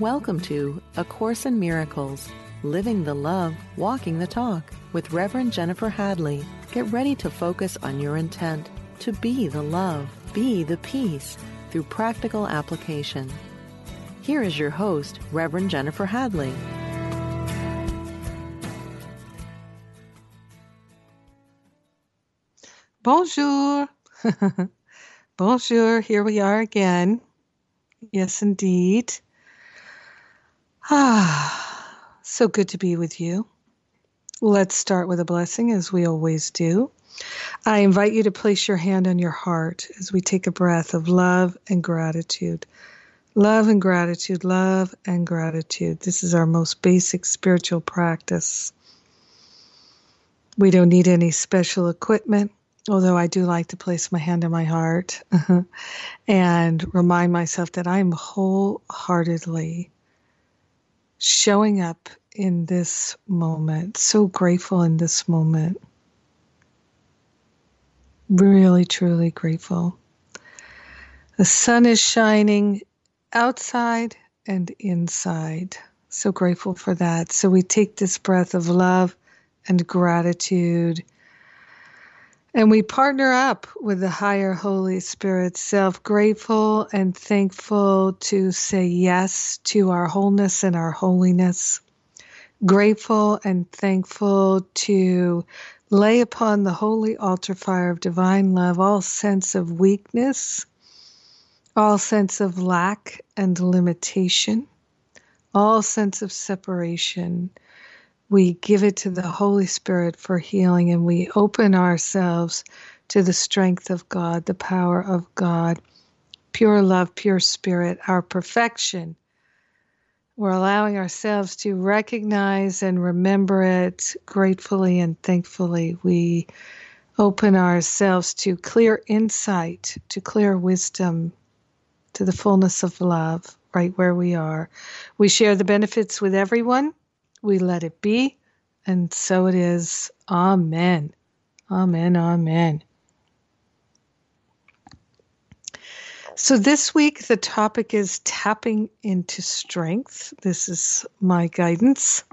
Welcome to A Course in Miracles Living the Love, Walking the Talk with Reverend Jennifer Hadley. Get ready to focus on your intent to be the love, be the peace through practical application. Here is your host, Reverend Jennifer Hadley. Bonjour. Bonjour. Here we are again. Yes, indeed. Ah, so good to be with you. Let's start with a blessing as we always do. I invite you to place your hand on your heart as we take a breath of love and gratitude. Love and gratitude, love and gratitude. This is our most basic spiritual practice. We don't need any special equipment, although I do like to place my hand on my heart and remind myself that I'm wholeheartedly showing up in this moment, so grateful in this moment. Really, truly grateful. The sun is shining outside and inside. So grateful for that. So we take this breath of love and gratitude and we partner up with the higher Holy Spirit self, grateful and thankful to say yes to our wholeness and our holiness. Grateful and thankful to lay upon the holy altar fire of divine love all sense of weakness, all sense of lack and limitation, all sense of separation we give it to the Holy Spirit for healing and we open ourselves to the strength of God, the power of God, pure love, pure spirit, our perfection. We're allowing ourselves to recognize and remember it gratefully and thankfully. We open ourselves to clear insight, to clear wisdom, to the fullness of love right where we are. We share the benefits with everyone we let it be, and so it is. Amen. Amen. Amen. So, this week the topic is tapping into strength. This is my guidance.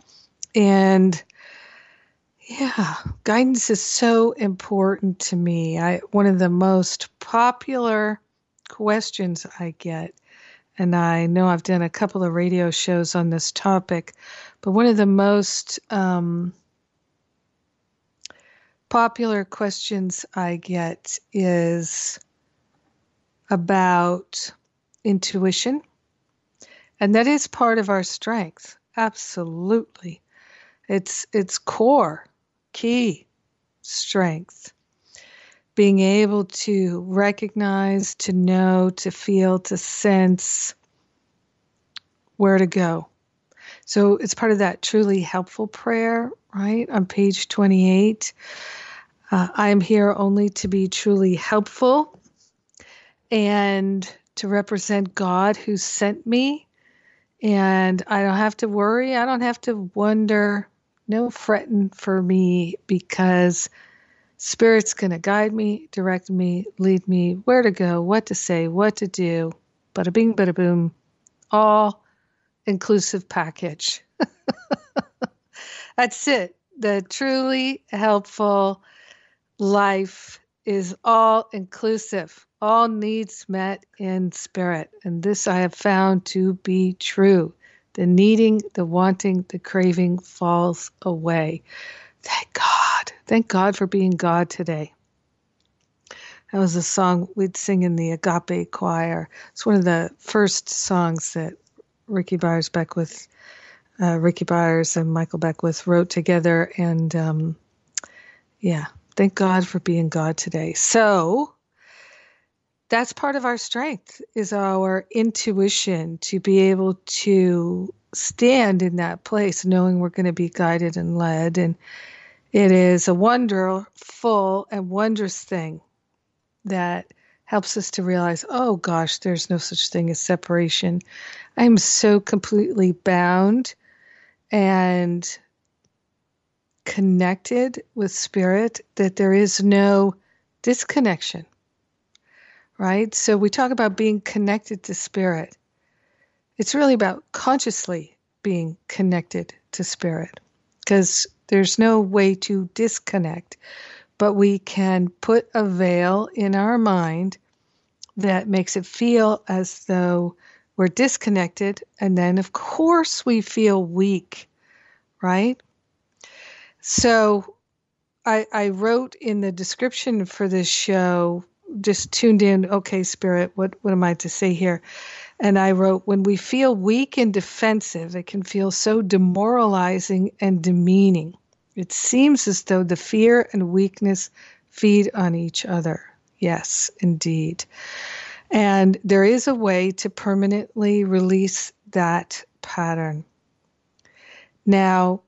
And yeah, guidance is so important to me. I one of the most popular questions I get, and I know I've done a couple of radio shows on this topic, but one of the most um, popular questions I get is about intuition. And that is part of our strength. Absolutely. It's it's core, key strength. Being able to recognize, to know, to feel, to sense where to go so it's part of that truly helpful prayer, right? On page 28. Uh, I am here only to be truly helpful and to represent God who sent me. And I don't have to worry. I don't have to wonder. No fretting for me because Spirit's going to guide me, direct me, lead me where to go, what to say, what to do. Bada bing, bada boom. All inclusive package. That's it. The truly helpful life is all inclusive, all needs met in spirit. And this I have found to be true. The needing, the wanting, the craving falls away. Thank God. Thank God for being God today. That was a song we'd sing in the Agape Choir. It's one of the first songs that Rickie Byars Beckwith, uh, Rickie Byars and Michael Beckwith wrote together. And um, yeah, thank God for being God today. So that's part of our strength is our intuition to be able to stand in that place knowing we're going to be guided and led and it is a wonderful and wondrous thing that helps us to realize, oh gosh, there's no such thing as separation. I'm so completely bound and connected with spirit that there is no disconnection. Right? So we talk about being connected to spirit. it's really about consciously being connected to spirit because there's no way to disconnect, but we can put a veil in our mind that makes it feel as though we're disconnected. And then, of course, we feel weak, right? So, I, I wrote in the description for this show, just tuned in, okay, Spirit, what, what am I to say here? And I wrote, when we feel weak and defensive, it can feel so demoralizing and demeaning. It seems as though the fear and weakness feed on each other. Yes, indeed. And there is a way to permanently release that pattern. Now,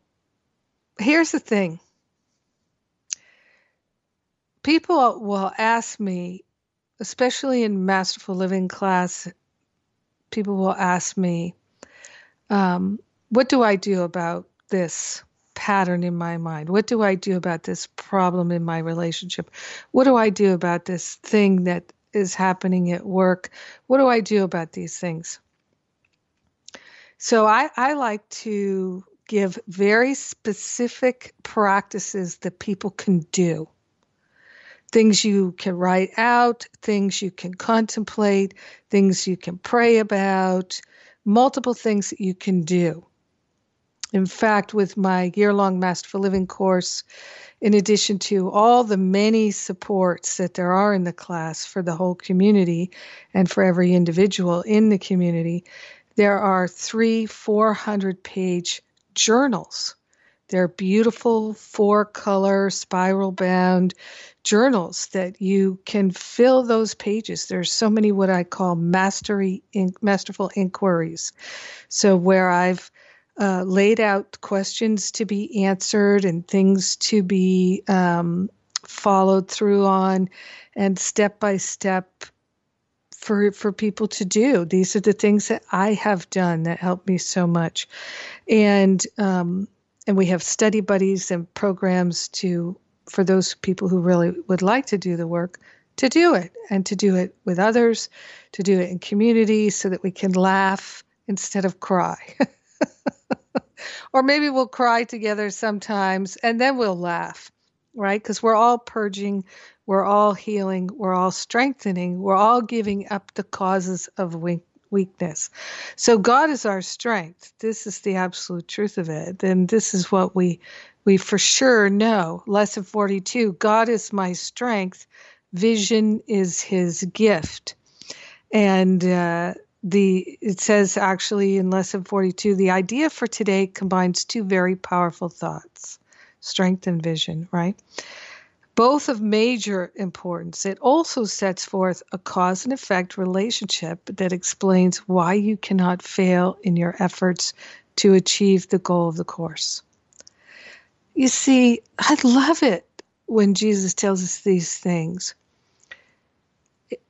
here's the thing people will ask me, especially in Masterful Living class, people will ask me, um, what do I do about this pattern in my mind? What do I do about this problem in my relationship? What do I do about this thing that is happening at work? What do I do about these things? So I, I like to give very specific practices that people can do things you can write out, things you can contemplate, things you can pray about, multiple things that you can do. In fact, with my year long Masterful Living course, in addition to all the many supports that there are in the class for the whole community and for every individual in the community, there are three 400 page journals. They're beautiful four color spiral bound journals that you can fill those pages. There's so many what I call mastery in, masterful inquiries. So where I've uh, laid out questions to be answered and things to be um, followed through on, and step by step for for people to do. These are the things that I have done that helped me so much, and um, and we have study buddies and programs to for those people who really would like to do the work to do it and to do it with others, to do it in community so that we can laugh instead of cry. or maybe we'll cry together sometimes and then we'll laugh, right? Because we're all purging, we're all healing, we're all strengthening, we're all giving up the causes of weakness. So God is our strength. This is the absolute truth of it. And this is what we we for sure know. Lesson 42 God is my strength, vision is his gift. And uh, the it says actually in lesson 42 the idea for today combines two very powerful thoughts strength and vision right both of major importance it also sets forth a cause and effect relationship that explains why you cannot fail in your efforts to achieve the goal of the course you see, I love it when Jesus tells us these things.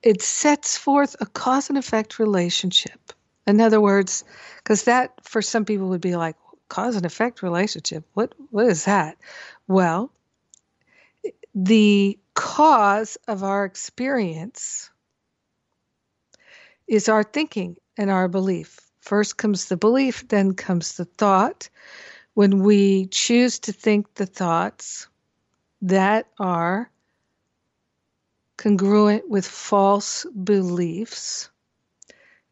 It sets forth a cause and effect relationship. In other words, because that for some people would be like cause and effect relationship. What what is that? Well, the cause of our experience is our thinking and our belief. First comes the belief, then comes the thought, when we choose to think the thoughts that are congruent with false beliefs,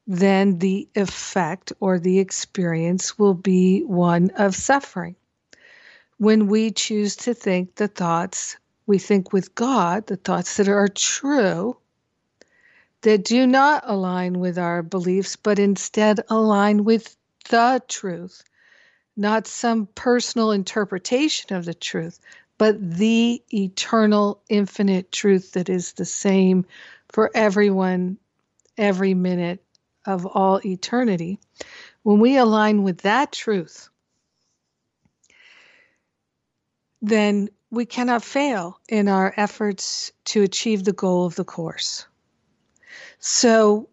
then the effect or the experience will be one of suffering. When we choose to think the thoughts we think with God, the thoughts that are true, that do not align with our beliefs, but instead align with the truth, not some personal interpretation of the truth, but the eternal, infinite truth that is the same for everyone, every minute of all eternity. When we align with that truth, then we cannot fail in our efforts to achieve the goal of the course. So,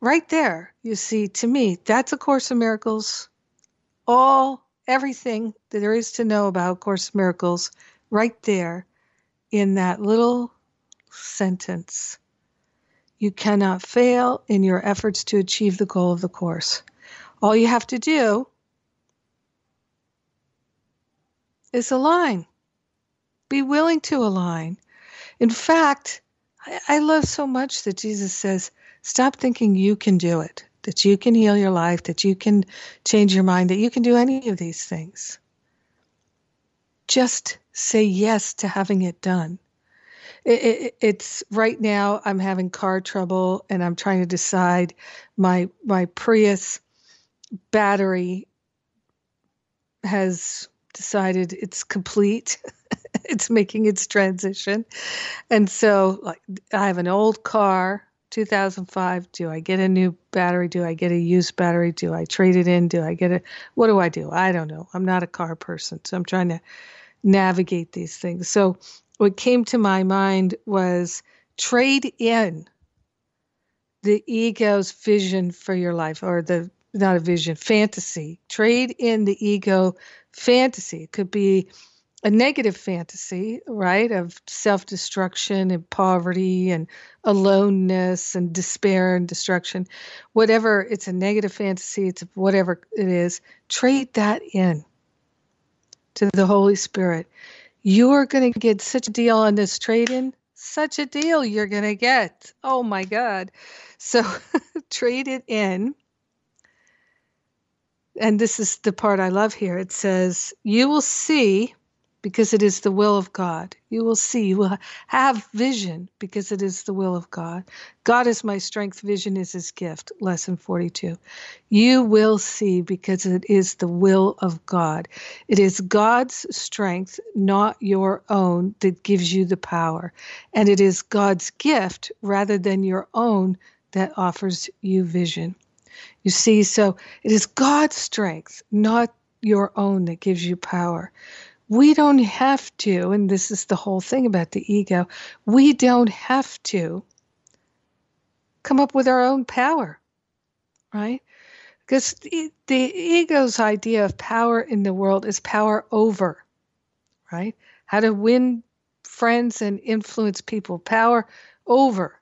right there, you see, to me, that's a Course of Miracles all everything that there is to know about Course Miracles right there in that little sentence. You cannot fail in your efforts to achieve the goal of the Course. All you have to do is align. Be willing to align. In fact, I, I love so much that Jesus says, stop thinking you can do it, that you can heal your life, that you can change your mind, that you can do any of these things. Just say yes to having it done. It, it, it's right now I'm having car trouble and I'm trying to decide my my Prius battery has decided it's complete. it's making its transition. And so like I have an old car, 2005. Do I get a new battery? Do I get a used battery? Do I trade it in? Do I get it? What do I do? I don't know. I'm not a car person. So I'm trying to navigate these things. So what came to my mind was trade in the ego's vision for your life or the not a vision, fantasy. Trade in the ego fantasy. It could be a negative fantasy, right, of self destruction and poverty and aloneness and despair and destruction. Whatever, it's a negative fantasy, it's whatever it is, trade that in to the Holy Spirit. You're going to get such a deal on this trade in, such a deal you're going to get. Oh my God. So trade it in and this is the part I love here. It says, You will see because it is the will of God. You will see, you will have vision because it is the will of God. God is my strength, vision is his gift. Lesson 42. You will see because it is the will of God. It is God's strength, not your own, that gives you the power. And it is God's gift rather than your own that offers you vision. You see, so it is God's strength, not your own, that gives you power. We don't have to, and this is the whole thing about the ego, we don't have to come up with our own power, right? Because the, the ego's idea of power in the world is power over, right? How to win friends and influence people, power over.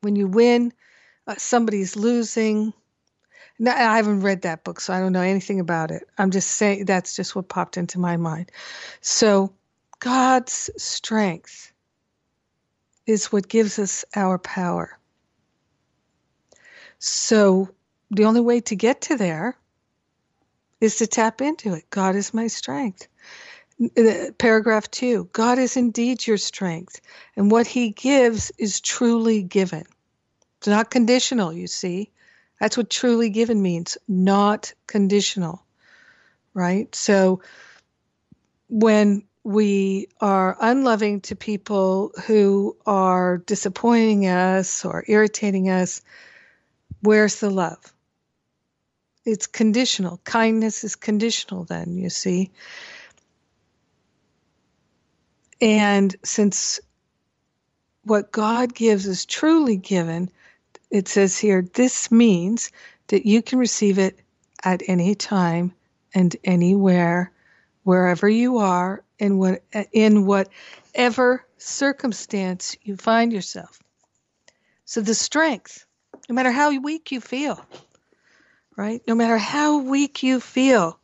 When you win, uh, somebody's losing. Now, I haven't read that book, so I don't know anything about it. I'm just saying that's just what popped into my mind. So, God's strength is what gives us our power. So, the only way to get to there is to tap into it. God is my strength. Uh, paragraph two God is indeed your strength, and what he gives is truly given. It's not conditional, you see. That's what truly given means, not conditional, right? So when we are unloving to people who are disappointing us or irritating us, where's the love? It's conditional. Kindness is conditional, then, you see. And since what God gives is truly given, it says here, this means that you can receive it at any time and anywhere, wherever you are, in what in whatever circumstance you find yourself. So the strength, no matter how weak you feel, right? No matter how weak you feel,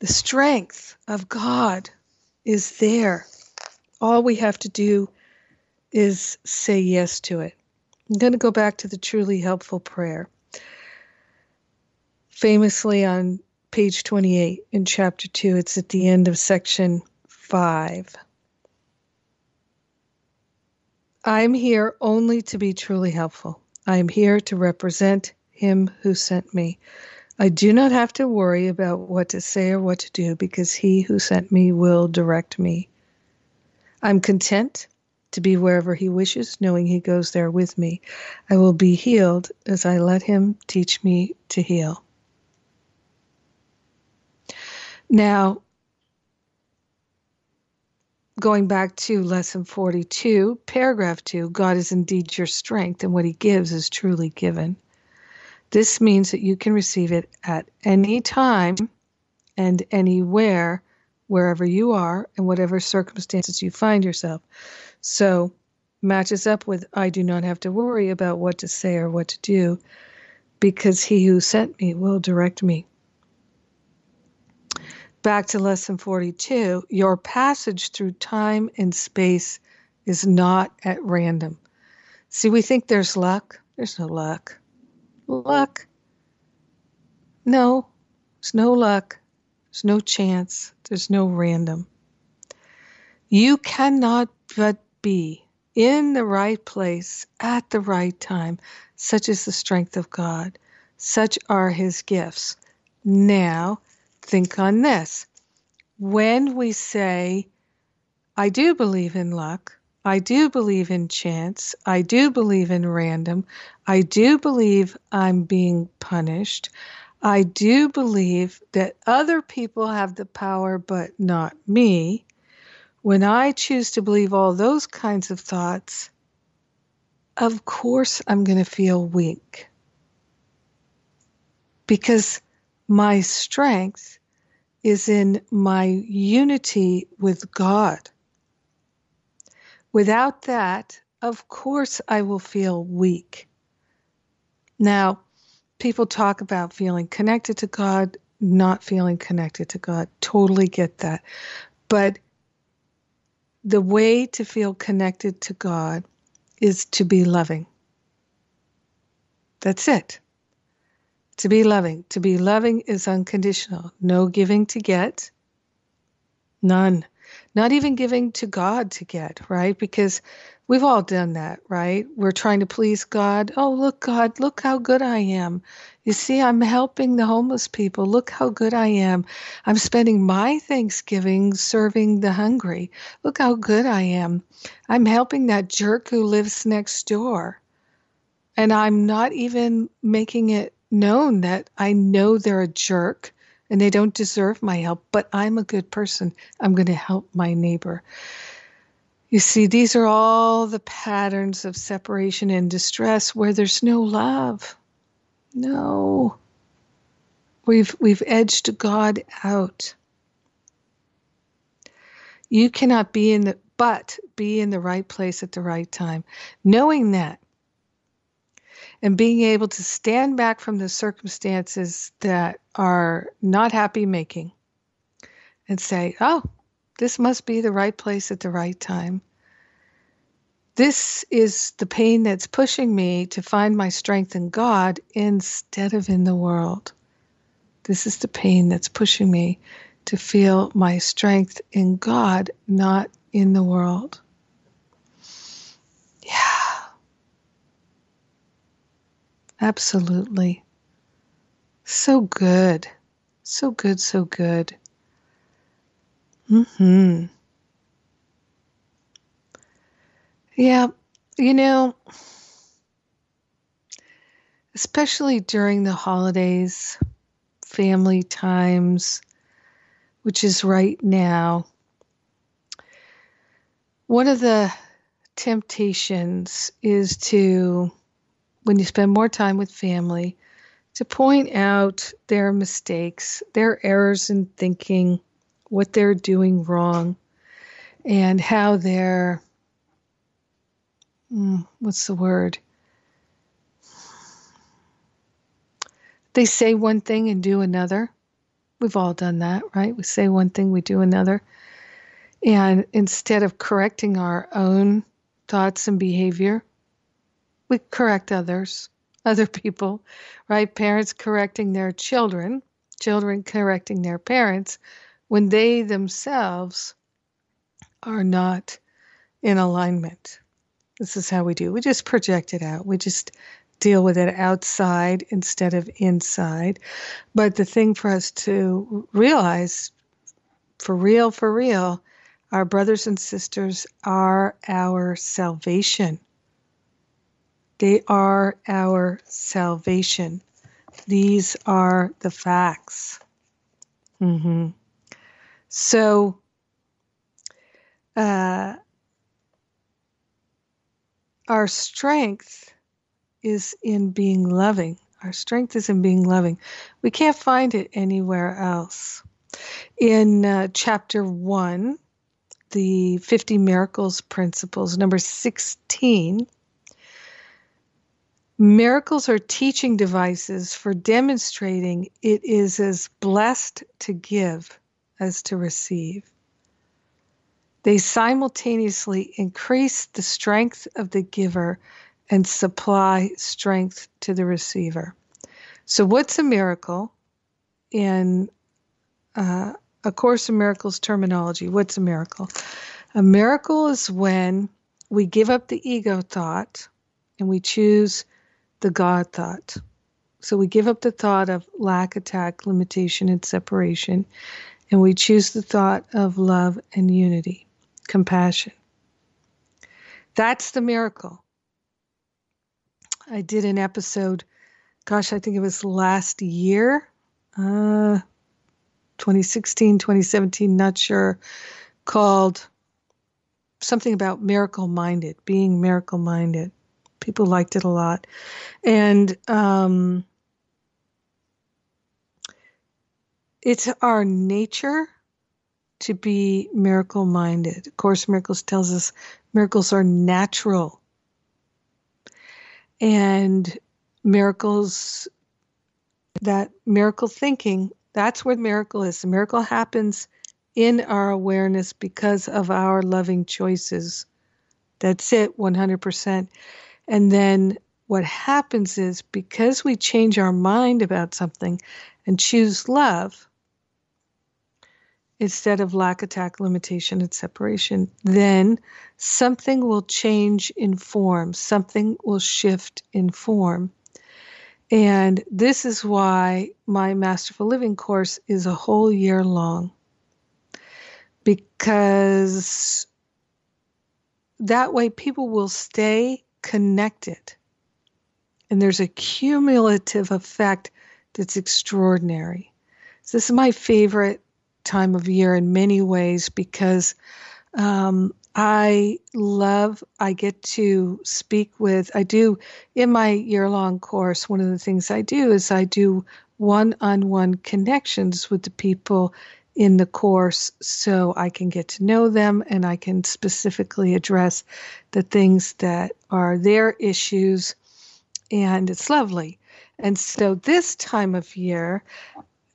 the strength of God is there. All we have to do is say yes to it. I'm going to go back to the truly helpful prayer. Famously on page 28 in chapter 2, it's at the end of section 5. I am here only to be truly helpful. I am here to represent him who sent me. I do not have to worry about what to say or what to do because he who sent me will direct me. I'm content to be wherever He wishes, knowing He goes there with me. I will be healed as I let Him teach me to heal. Now, going back to lesson 42, paragraph 2 God is indeed your strength, and what He gives is truly given. This means that you can receive it at any time and anywhere, wherever you are, and whatever circumstances you find yourself. So matches up with I do not have to worry about what to say or what to do because he who sent me will direct me. Back to lesson 42 your passage through time and space is not at random. See, we think there's luck. There's no luck. Luck? No, there's no luck. There's no chance. There's no random. You cannot but be in the right place at the right time. Such is the strength of God. Such are his gifts. Now, think on this. When we say, I do believe in luck, I do believe in chance, I do believe in random, I do believe I'm being punished, I do believe that other people have the power but not me. When I choose to believe all those kinds of thoughts, of course I'm going to feel weak. Because my strength is in my unity with God. Without that, of course, I will feel weak. Now, people talk about feeling connected to God, not feeling connected to God. Totally get that. But the way to feel connected to God is to be loving. That's it. To be loving. To be loving is unconditional. No giving to get. None. Not even giving to God to get, right? Because We've all done that, right? We're trying to please God. Oh, look, God, look how good I am. You see, I'm helping the homeless people. Look how good I am. I'm spending my Thanksgiving serving the hungry. Look how good I am. I'm helping that jerk who lives next door. And I'm not even making it known that I know they're a jerk and they don't deserve my help, but I'm a good person. I'm going to help my neighbor. You see, these are all the patterns of separation and distress where there's no love. No. We've we've edged God out. You cannot be in the but be in the right place at the right time. Knowing that and being able to stand back from the circumstances that are not happy making and say, "Oh, this must be the right place at the right time. This is the pain that's pushing me to find my strength in God instead of in the world. This is the pain that's pushing me to feel my strength in God, not in the world. Yeah. Absolutely. So good. So good, so good. Hmm. Yeah, you know, especially during the holidays, family times, which is right now. One of the temptations is to, when you spend more time with family, to point out their mistakes, their errors in thinking, what they're doing wrong and how they're mm, what's the word? They say one thing and do another. We've all done that right? We say one thing we do another. And instead of correcting our own thoughts and behavior we correct others other people right parents correcting their children children correcting their parents when they themselves are not in alignment. This is how we do. We just project it out. We just deal with it outside instead of inside. But the thing for us to realize for real, for real, our brothers and sisters are our salvation. They are our salvation. These are the facts. Mm-hmm. So, uh, our strength is in being loving. Our strength is in being loving. We can't find it anywhere else. In uh, chapter one, the 50 miracles principles, number 16. Miracles are teaching devices for demonstrating it is as blessed to give as to receive. They simultaneously increase the strength of the giver and supply strength to the receiver. So, what's a miracle in uh, A Course in Miracles terminology? What's a miracle? A miracle is when we give up the ego thought and we choose the God thought. So we give up the thought of lack, attack, limitation, and separation, and we choose the thought of love and unity, compassion. That's the miracle. I did an episode, gosh, I think it was last year, uh, 2016, 2017, not sure, called something about miracle minded, being miracle minded. People liked it a lot. And um, it's our nature to be miracle minded. Of course, Miracles tells us miracles are natural and miracles that miracle thinking that's where the miracle is the miracle happens in our awareness because of our loving choices that's it 100% and then what happens is because we change our mind about something and choose love instead of lack, attack, limitation, and separation, then something will change in form, something will shift in form. And this is why my Masterful Living course is a whole year long. Because that way people will stay connected. And there's a cumulative effect that's extraordinary. So this is my favorite time of year in many ways because um, I love, I get to speak with, I do in my year long course, one of the things I do is I do one on one connections with the people in the course so I can get to know them and I can specifically address the things that are their issues. And it's lovely. And so this time of year,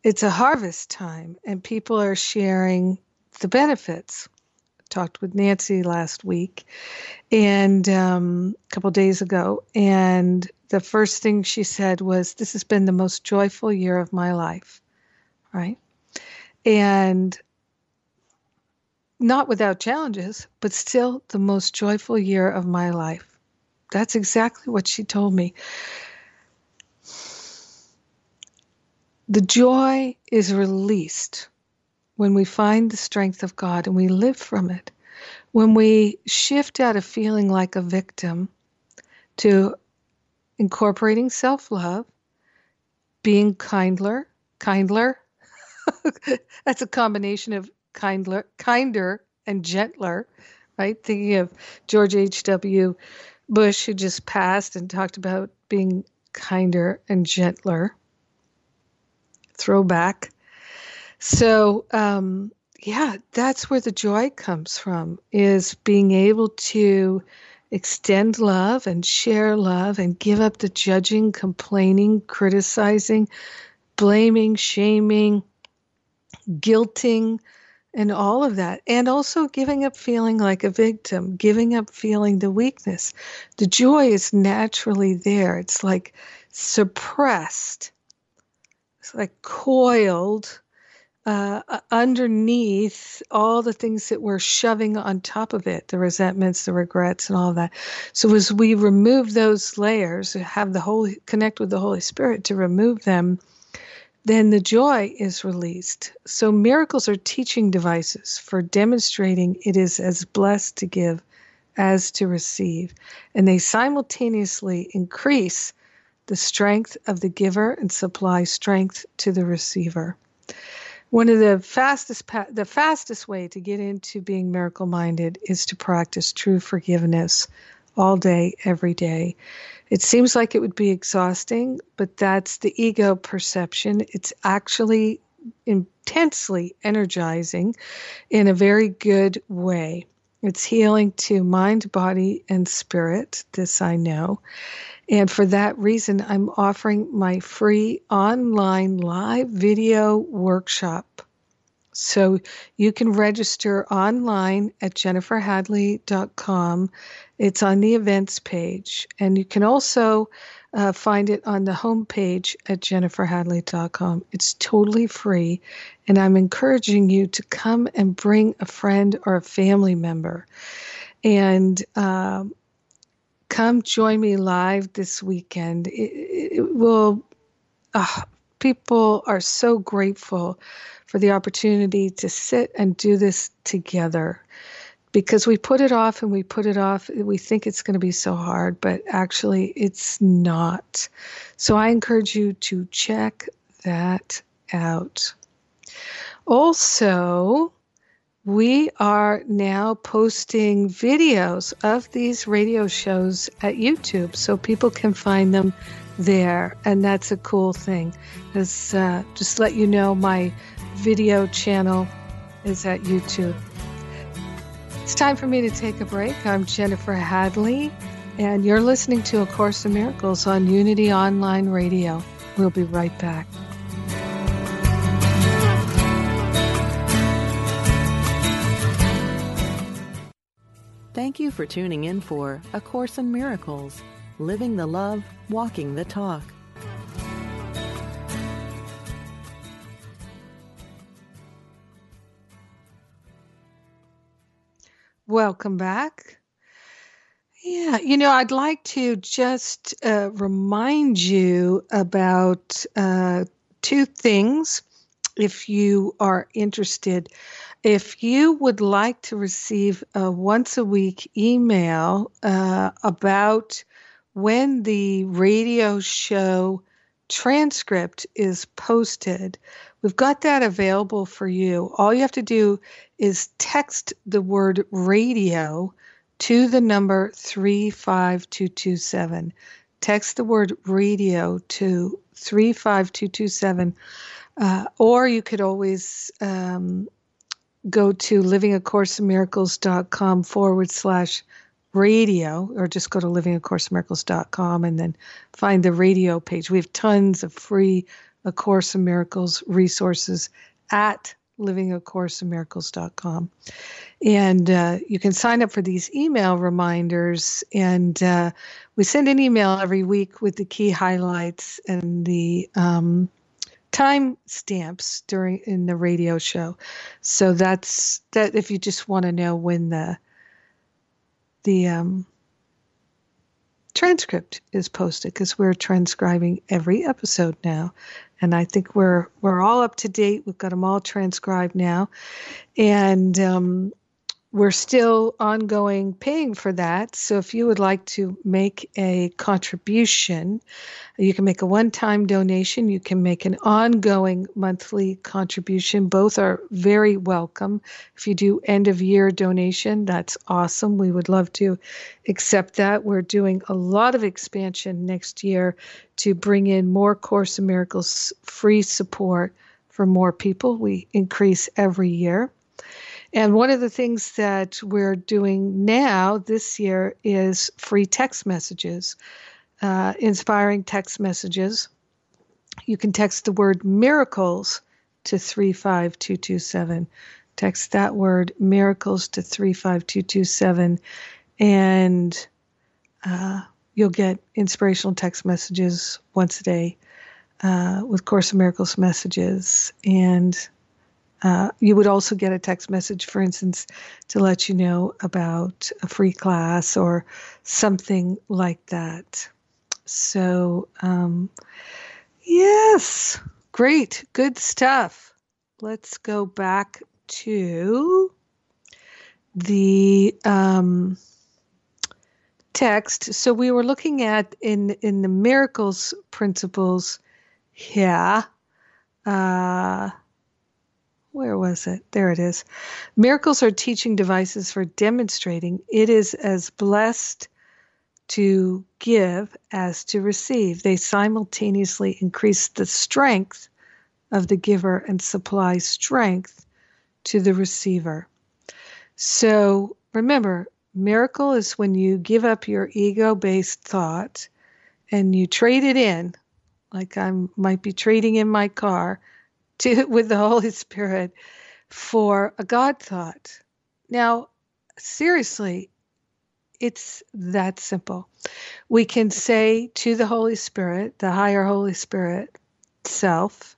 it's a harvest time and people are sharing the benefits. I talked with Nancy last week and um, a couple days ago, and the first thing she said was, This has been the most joyful year of my life, right? And not without challenges, but still the most joyful year of my life. That's exactly what she told me. The joy is released when we find the strength of God and we live from it. When we shift out of feeling like a victim to incorporating self love, being kindler, kindler. That's a combination of kindler, kinder and gentler, right? Thinking of George H.W. Bush, who just passed and talked about being kinder and gentler throwback. So, um, yeah, that's where the joy comes from is being able to extend love and share love and give up the judging, complaining, criticizing, blaming, shaming, guilting, and all of that. And also giving up feeling like a victim, giving up feeling the weakness. The joy is naturally there, it's like suppressed it's like coiled uh, underneath all the things that we're shoving on top of it the resentments the regrets and all that so as we remove those layers have the holy connect with the holy spirit to remove them then the joy is released. So miracles are teaching devices for demonstrating it is as blessed to give as to receive. And they simultaneously increase the strength of the giver and supply strength to the receiver. One of the fastest pa- the fastest way to get into being miracle minded is to practice true forgiveness all day every day. It seems like it would be exhausting, but that's the ego perception. It's actually intensely energizing in a very good way. It's healing to mind, body, and spirit. This I know. And for that reason, I'm offering my free online live video workshop. So you can register online at jenniferhadley.com. It's on the events page. And you can also uh, find it on the homepage at jenniferhadley.com. It's totally free, and I'm encouraging you to come and bring a friend or a family member. And um, come join me live this weekend. It, it will, uh, people are so grateful for the opportunity to sit and do this together because we put it off and we put it off. We think it's going to be so hard, but actually it's not. So I encourage you to check that out. Also, we are now posting videos of these radio shows at YouTube so people can find them there. And that's a cool thing. Uh, just let you know, my video channel is at YouTube. It's time for me to take a break. I'm Jennifer Hadley, and you're listening to A Course in Miracles on Unity Online Radio. We'll be right back. Thank you for tuning in for A Course in Miracles Living the Love, Walking the Talk. Welcome back. Yeah, you know, I'd like to just uh, remind you about uh, two things if you are interested. If you would like to receive a once a week email uh, about when the radio show transcript is posted, we've got that available for you. All you have to do is text the word radio to the number 35227. Text the word radio to 35227. Uh, or you could always um, go to livingacourseofmiracles.com forward slash radio, or just go to livingacourseofmiracles.com and then find the radio page. We have tons of free A Course in Miracles resources at livingacourseofmiracles.com. And uh, you can sign up for these email reminders. And uh, we send an email every week with the key highlights and the um, time stamps during in the radio show. So that's that. If you just want to know when the the um, transcript is posted, because we're transcribing every episode now, and I think we're we're all up to date. We've got them all transcribed now, and um, we're still ongoing paying for that. So if you would like to make a contribution, you can make a one time donation, you can make an ongoing monthly contribution. Both are very welcome. If you do end of year donation, that's awesome. We would love to accept that. We're doing a lot of expansion next year to bring in more Course in Miracles free support for more people. We increase every year. And one of the things that we're doing now this year is free text messages, uh, inspiring text messages. You can text the word miracles to 35227. Text that word miracles to 35227, and uh, you'll get inspirational text messages once a day uh, with Course in Miracles messages. And uh, you would also get a text message, for instance, to let you know about a free class or something like that. So, um, yes, great, good stuff. Let's go back to the um, text. So we were looking at in in the miracles principles here. Uh, where was it? There it is. Miracles are teaching devices for demonstrating it is as blessed to give as to receive. They simultaneously increase the strength of the giver and supply strength to the receiver. So remember, miracle is when you give up your ego based thought and you trade it in, like I might be trading in my car to with the Holy Spirit for a God thought. Now, seriously, it's that simple. We can say to the Holy Spirit, the higher Holy Spirit self,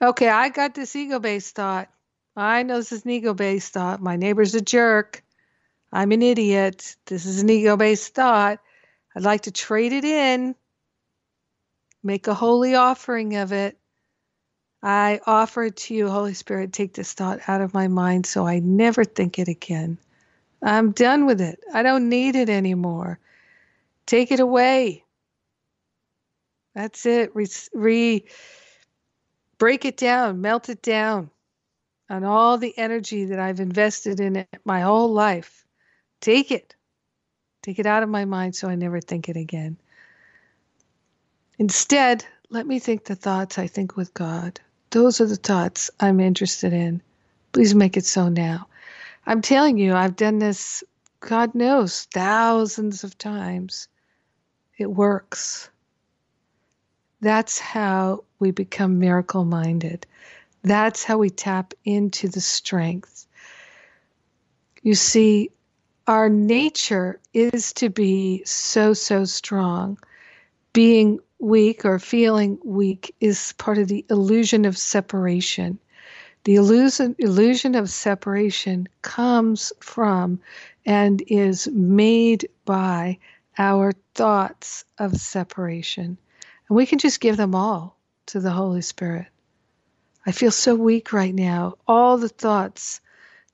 okay, I got this ego based thought. I know this is an ego based thought. My neighbor's a jerk. I'm an idiot. This is an ego based thought. I'd like to trade it in, make a holy offering of it. I offer it to you, Holy Spirit. Take this thought out of my mind so I never think it again. I'm done with it. I don't need it anymore. Take it away. That's it. Re, re break it down, melt it down on all the energy that I've invested in it my whole life. Take it. Take it out of my mind so I never think it again. Instead, let me think the thoughts I think with God. Those are the thoughts I'm interested in. Please make it so now. I'm telling you, I've done this, God knows, thousands of times. It works. That's how we become miracle minded. That's how we tap into the strength. You see, our nature is to be so, so strong. Being weak or feeling weak is part of the illusion of separation. The illusion, illusion of separation comes from and is made by our thoughts of separation. And we can just give them all to the Holy Spirit. I feel so weak right now. All the thoughts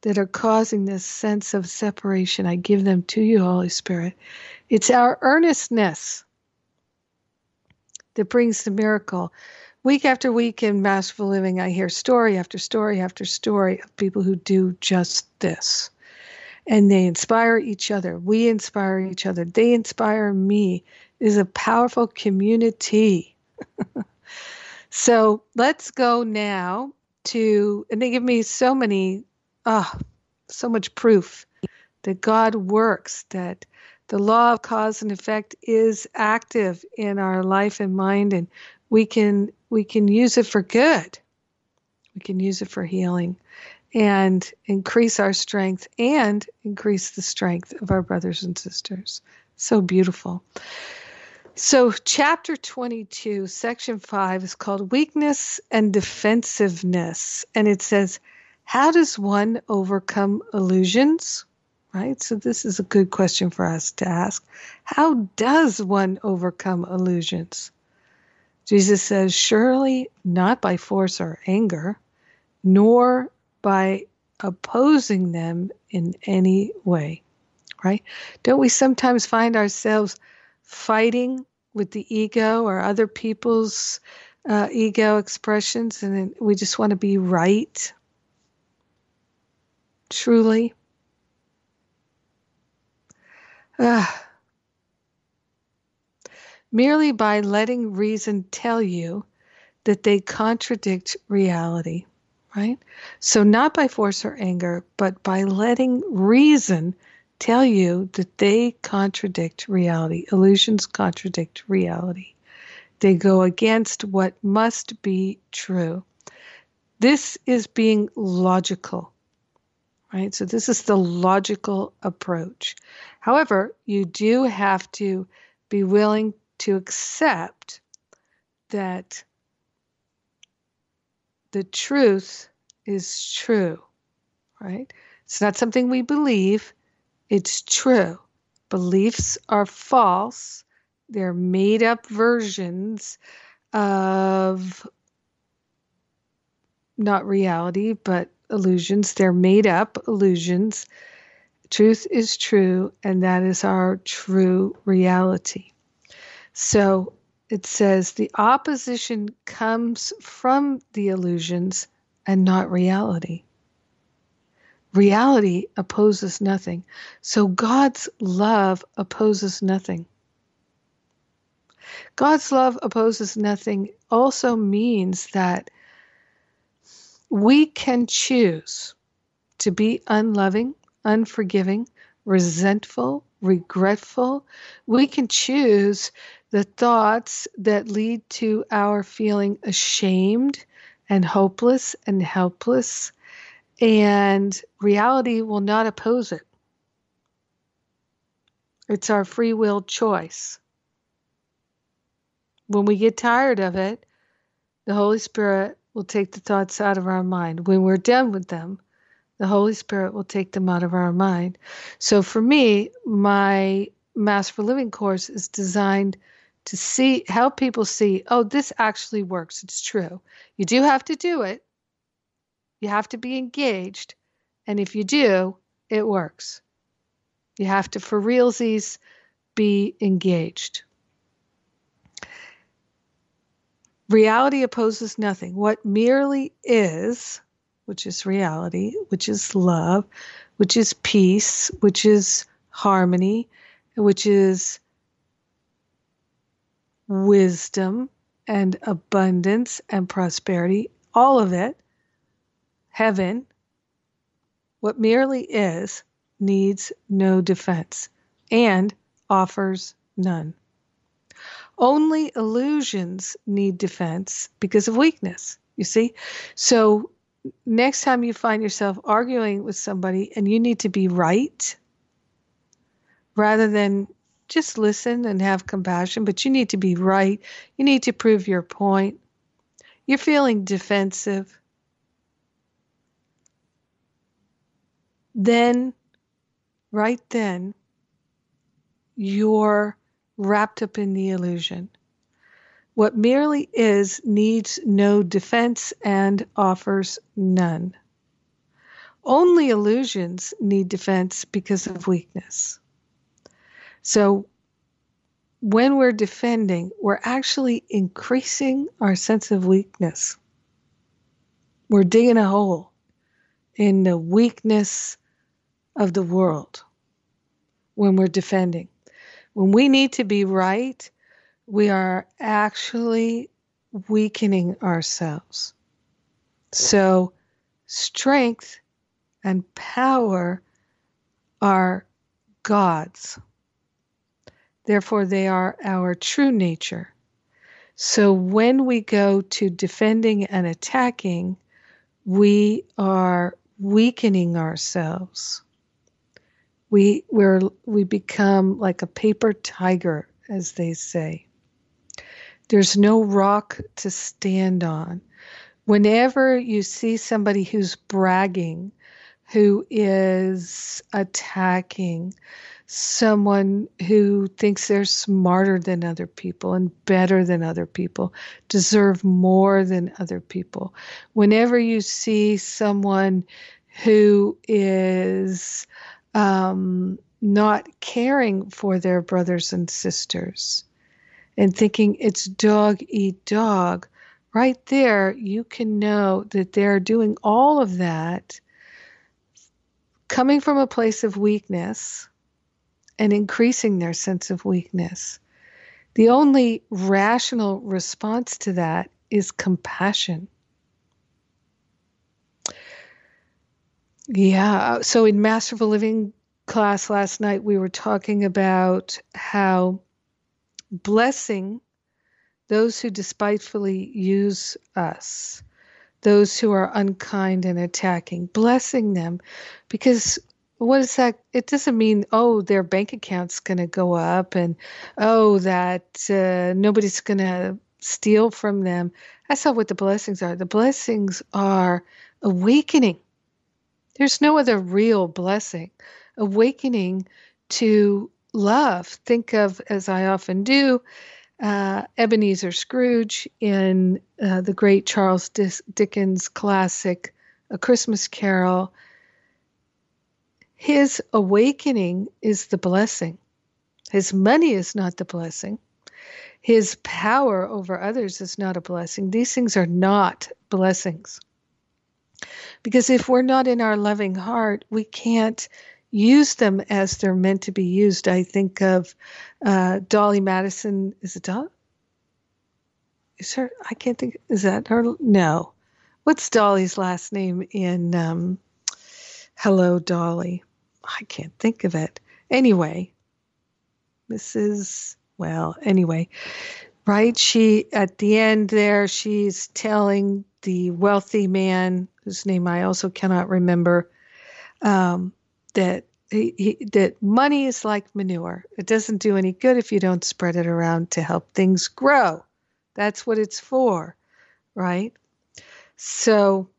that are causing this sense of separation, I give them to you, Holy Spirit. It's our earnestness that brings the miracle week after week in Masterful Living, I hear story after story after story of people who do just this. And they inspire each other. We inspire each other. They inspire me. It is a powerful community. so let's go now to, and they give me so many, oh, so much proof that God works, that the law of cause and effect is active in our life and mind, and we can we can use it for good. We can use it for healing and increase our strength and increase the strength of our brothers and sisters. So beautiful. So, chapter 22, section 5 is called Weakness and Defensiveness. And it says, How does one overcome illusions? Right? So, this is a good question for us to ask. How does one overcome illusions? Jesus says, Surely not by force or anger, nor by opposing them in any way. Right? Don't we sometimes find ourselves fighting with the ego or other people's uh, ego expressions and we just want to be right? Truly? Ah merely by letting reason tell you that they contradict reality, right? So, not by force or anger, but by letting reason tell you that they contradict reality. Illusions contradict reality, they go against what must be true. This is being logical. Right? So, this is the logical approach. However, you do have to be willing to accept that the truth is true, right? It's not something we believe, it's true. Beliefs are false, they're made up versions of not reality, but illusions. They're made up illusions. Truth is true, and that is our true reality. So it says the opposition comes from the illusions and not reality. Reality opposes nothing. So God's love opposes nothing. God's love opposes nothing also means that we can choose to be unloving, unforgiving, resentful, regretful. We can choose the thoughts that lead to our feeling ashamed and hopeless and helpless, and reality will not oppose it. It's our free will choice. When we get tired of it, the Holy Spirit will take the thoughts out of our mind. When we're done with them, the Holy Spirit will take them out of our mind. So for me, my Masterful Living course is designed to see help people see, oh, this actually works. It's true. You do have to do it. You have to be engaged. And if you do, it works. You have to, for realsies, be engaged. Reality opposes nothing. What merely is, which is reality, which is love, which is peace, which is harmony, which is wisdom and abundance and prosperity, all of it, heaven, what merely is, needs no defense and offers none. Only illusions need defense because of weakness, you see? So, next time you find yourself arguing with somebody and you need to be right, rather than just listen and have compassion, but you need to be right. You need to prove your point. You're feeling defensive. Then, right then, you're wrapped up in the illusion. What merely is needs no defense and offers none. Only illusions need defense because of weakness. So when we're defending, we're actually increasing our sense of weakness. We're digging a hole in the weakness of the world when we're defending. When we need to be right, we are actually weakening ourselves. So, strength and power are God's. Therefore, they are our true nature. So when we go to defending and attacking, we are weakening ourselves. We we we become like a paper tiger, as they say. There's no rock to stand on. Whenever you see somebody who's bragging, who is attacking, someone who thinks they're smarter than other people and better than other people, deserve more than other people. Whenever you see someone who is um, not caring for their brothers and sisters and thinking it's dog eat dog, right there, you can know that they're doing all of that coming from a place of weakness and increasing their sense of weakness. The only rational response to that is compassion. Yeah, so in Masterful Living class last night, we were talking about how blessing those who despitefully use us, those who are unkind and attacking, blessing them because what is that? It doesn't mean oh their bank account's going to go up and oh that uh, nobody's going to steal from them. That's not what the blessings are. The blessings are awakening. There's no other real blessing. Awakening to love. Think of, as I often do, uh, Ebenezer Scrooge in uh, the great Charles Dickens classic, A Christmas Carol his awakening is the blessing. His money is not the blessing. His power over others is not a blessing. These things are not blessings. Because if we're not in our loving heart, we can't use them as they're meant to be used. I think of uh, Dolly Madison. Is it Dolly? Is her? I can't think. Is that her? No. what's Dolly's last name in um, Hello Dolly? I can't think of it. Anyway, Mrs. Well, anyway, right? She, at the end there, she's telling the wealthy man, whose name I also cannot remember, um, that he, he, that money is like manure. It doesn't do any good if you don't spread it around to help things grow. That's what it's for, right? So,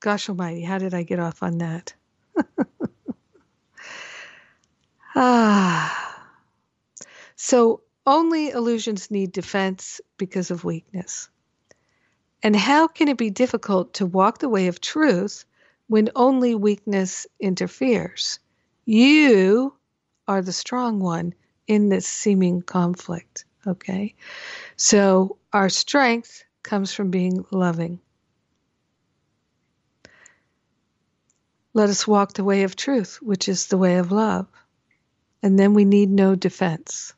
gosh almighty, how did I get off on that? ah. So, only illusions need defense because of weakness. And how can it be difficult to walk the way of truth when only weakness interferes? You are the strong one in this seeming conflict. Okay? So, our strength comes from being loving. Let us walk the way of truth, which is the way of love. And then we need no defense.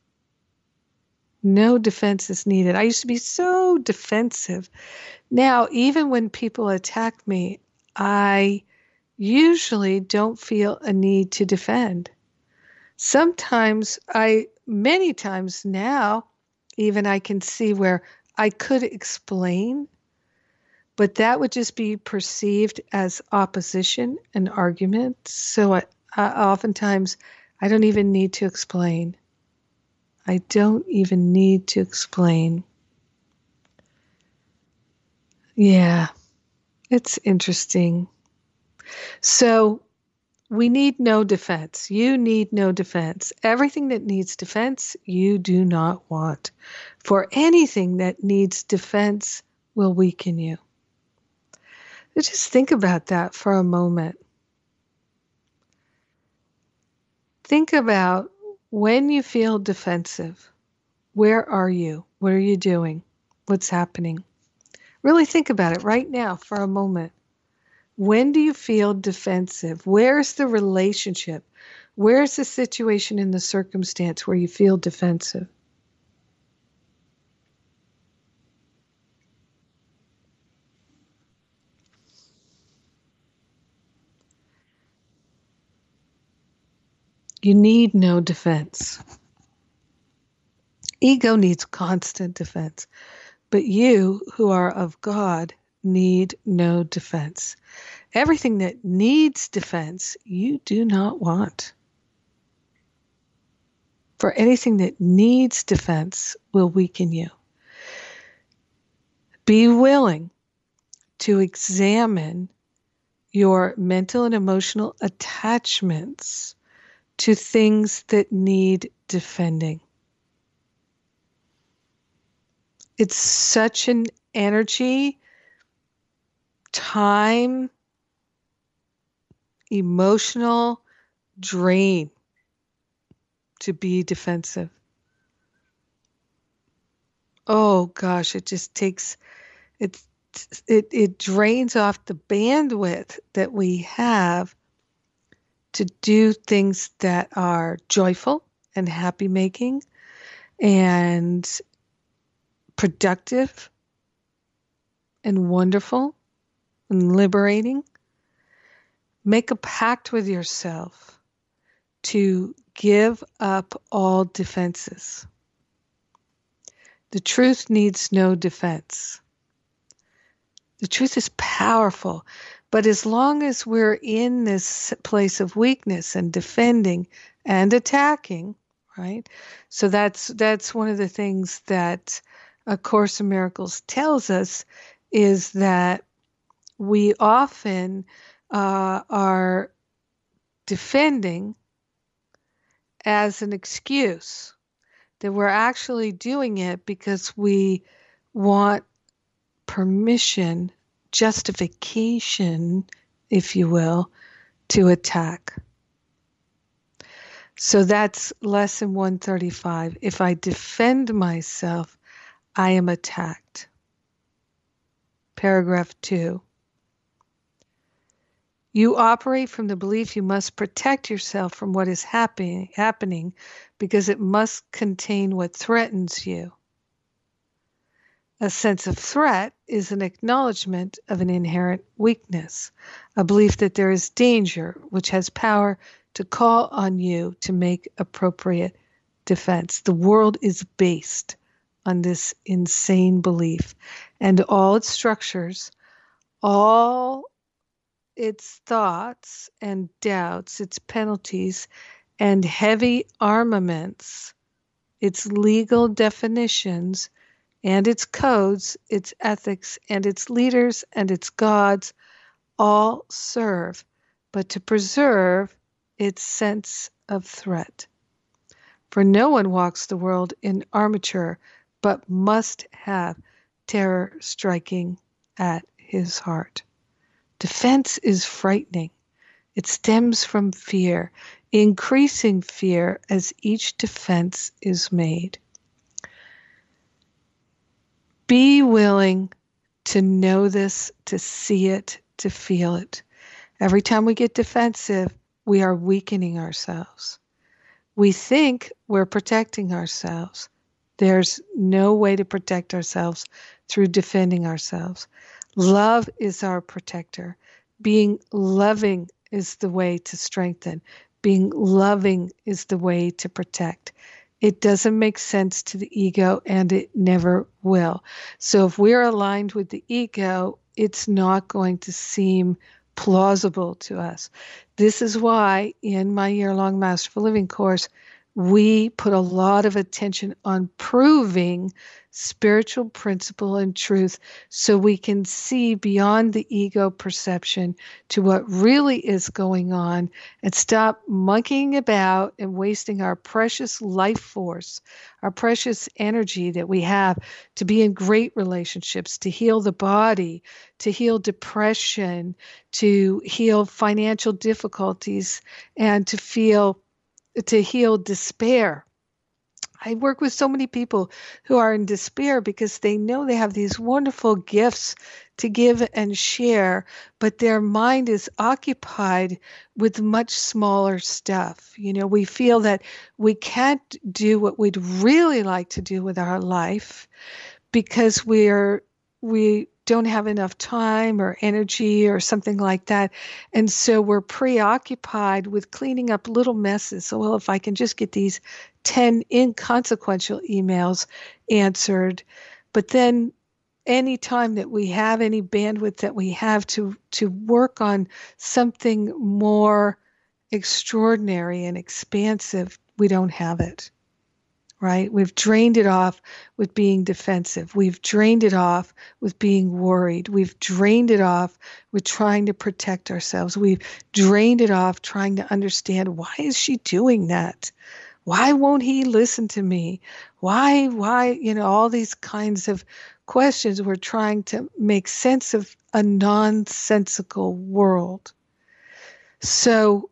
No defense is needed. I used to be so defensive. Now, even when people attack me, I usually don't feel a need to defend. Sometimes I, many times now, even I can see where I could explain, but that would just be perceived as opposition and argument. So I, I oftentimes I don't even need to explain. I don't even need to explain. Yeah, it's interesting. So we need no defense. You need no defense. Everything that needs defense, you do not want. For anything that needs defense will weaken you. So just think about that for a moment. Think about when you feel defensive, where are you? What are you doing? What's happening? Really think about it right now for a moment. When do you feel defensive? Where's the relationship? Where's the situation in the circumstance where you feel defensive? You need no defense. Ego needs constant defense, but you who are of God need no defense. Everything that needs defense, you do not want. For anything that needs defense will weaken you. Be willing to examine your mental and emotional attachments to things that need defending. It's such an energy, time, emotional drain to be defensive. Oh gosh, it just takes it it it drains off the bandwidth that we have to do things that are joyful and happy making and productive and wonderful and liberating. Make a pact with yourself to give up all defenses. The truth needs no defense. The truth is powerful. But as long as we're in this place of weakness and defending and attacking, right? So that's that's one of the things that A Course in Miracles tells us is that we often uh, are defending as an excuse that we're actually doing it because we want permission justification, if you will, to attack. So that's lesson 135. If I defend myself, I am attacked. Paragraph 2. You operate from the belief you must protect yourself from what is happen- happening because it must contain what threatens you. A sense of threat is an acknowledgement of an inherent weakness, a belief that there is danger, which has power to call on you to make appropriate defense. The world is based on this insane belief, and all its structures, all its thoughts and doubts, its penalties, and heavy armaments, its legal definitions and its codes, its ethics, and its leaders and its gods all serve, but to preserve its sense of threat. For no one walks the world in armature, but must have terror striking at his heart. Defense is frightening. It stems from fear, increasing fear as each defense is made. Be willing to know this, to see it, to feel it. Every time we get defensive, we are weakening ourselves. We think we're protecting ourselves. There's no way to protect ourselves through defending ourselves. Love is our protector. Being loving is the way to strengthen. Being loving is the way to protect it doesn't make sense to the ego and it never will. So if we're aligned with the ego, it's not going to seem plausible to us. This is why in my year long Masterful Living course, we put a lot of attention on proving spiritual principle and truth so we can see beyond the ego perception to what really is going on and stop monkeying about and wasting our precious life force, our precious energy that we have to be in great relationships, to heal the body, to heal depression, to heal financial difficulties, and to feel to heal despair. I work with so many people who are in despair because they know they have these wonderful gifts to give and share, but their mind is occupied with much smaller stuff. You know, we feel that we can't do what we'd really like to do with our life because we're we don't have enough time or energy or something like that. And so we're preoccupied with cleaning up little messes. So, well, if I can just get these 10 inconsequential emails answered, but then any time that we have any bandwidth that we have to to work on something more extraordinary and expansive we don't have it right? We've drained it off with being defensive. We've drained it off with being worried. We've drained it off with trying to protect ourselves. We've drained it off trying to understand why is she doing that? Why won't he listen to me? Why why, you know, all these kinds of questions we're trying to make sense of a nonsensical world. So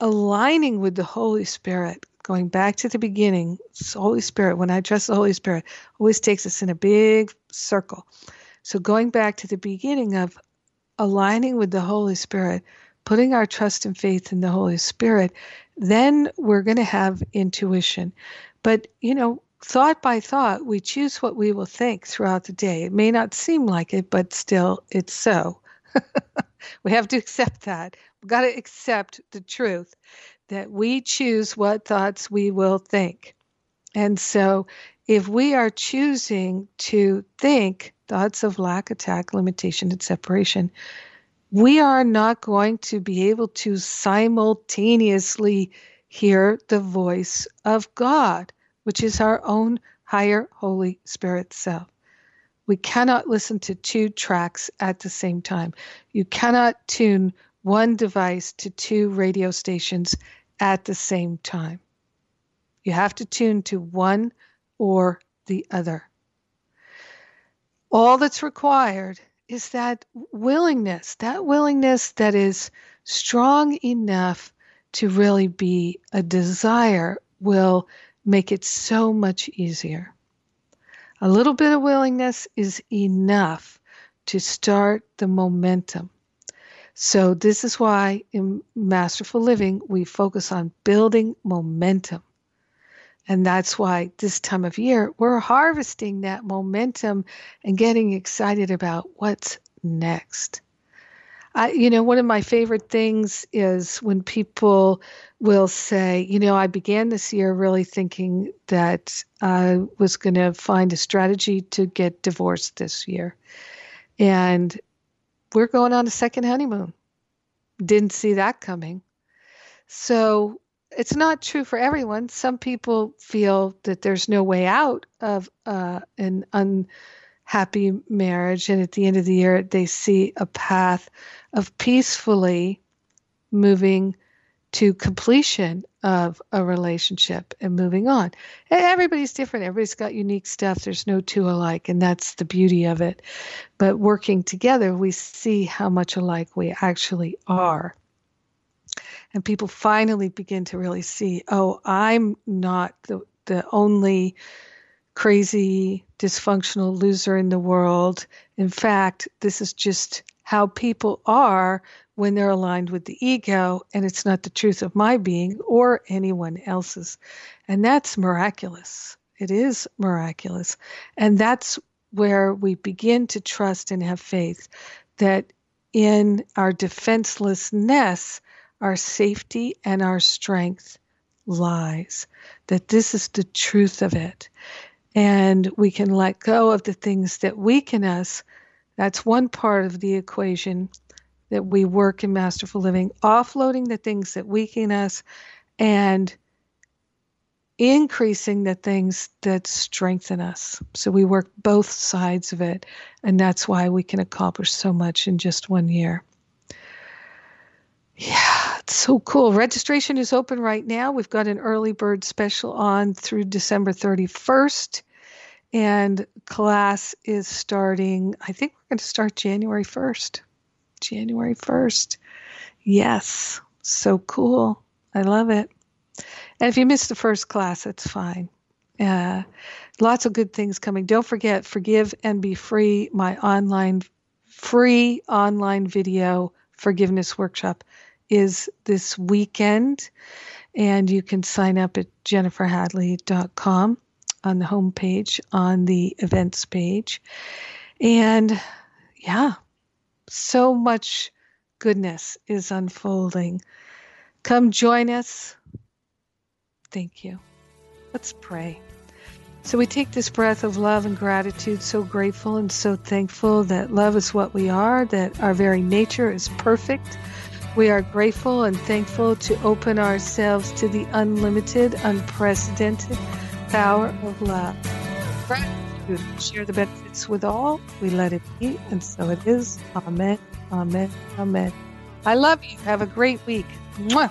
aligning with the Holy Spirit going back to the beginning, Holy Spirit, when I trust the Holy Spirit, always takes us in a big circle. So going back to the beginning of aligning with the Holy Spirit, putting our trust and faith in the Holy Spirit, then we're going to have intuition. But, you know, thought by thought, we choose what we will think throughout the day. It may not seem like it, but still, it's so. we have to accept that. We've got to accept the truth that we choose what thoughts we will think. And so, if we are choosing to think thoughts of lack, attack, limitation, and separation, we are not going to be able to simultaneously hear the voice of God, which is our own higher Holy Spirit self. We cannot listen to two tracks at the same time. You cannot tune one device to two radio stations at the same time. You have to tune to one or the other. All that's required is that willingness, that willingness that is strong enough to really be a desire will make it so much easier. A little bit of willingness is enough to start the momentum. So, this is why in Masterful Living we focus on building momentum. And that's why this time of year, we're harvesting that momentum and getting excited about what's next. I, you know, one of my favorite things is when people will say, you know, I began this year really thinking that I was going to find a strategy to get divorced this year. And we're going on a second honeymoon. Didn't see that coming. So it's not true for everyone. Some people feel that there's no way out of uh, an unhappy marriage. And at the end of the year, they see a path of peacefully moving to completion of a relationship and moving on. Everybody's different. Everybody's got unique stuff. There's no two alike, and that's the beauty of it. But working together, we see how much alike we actually are. And people finally begin to really see, oh, I'm not the, the only crazy, dysfunctional loser in the world. In fact, this is just how people are when they're aligned with the ego and it's not the truth of my being or anyone else's. And that's miraculous. It is miraculous. And that's where we begin to trust and have faith that in our defenselessness, our safety and our strength lies. That this is the truth of it. And we can let go of the things that weaken us. That's one part of the equation that we work in masterful living, offloading the things that weaken us and increasing the things that strengthen us. So we work both sides of it, and that's why we can accomplish so much in just one year. Yeah, it's so cool. Registration is open right now. We've got an early bird special on through December 31st. And class is starting, I think we're going to start January 1st. January 1st. Yes, so cool. I love it. And if you missed the first class, it's fine. Uh, lots of good things coming. Don't forget, Forgive and Be Free, my online, free online video forgiveness workshop is this weekend. And you can sign up at jenniferhadley.com on the homepage, on the events page. And yeah, so much goodness is unfolding. Come join us. Thank you. Let's pray. So we take this breath of love and gratitude, so grateful and so thankful that love is what we are, that our very nature is perfect. We are grateful and thankful to open ourselves to the unlimited, unprecedented power of love. Share the benefits with all. We let it be, and so it is. Amen. Amen. Amen. I love you. Have a great week. Mwah.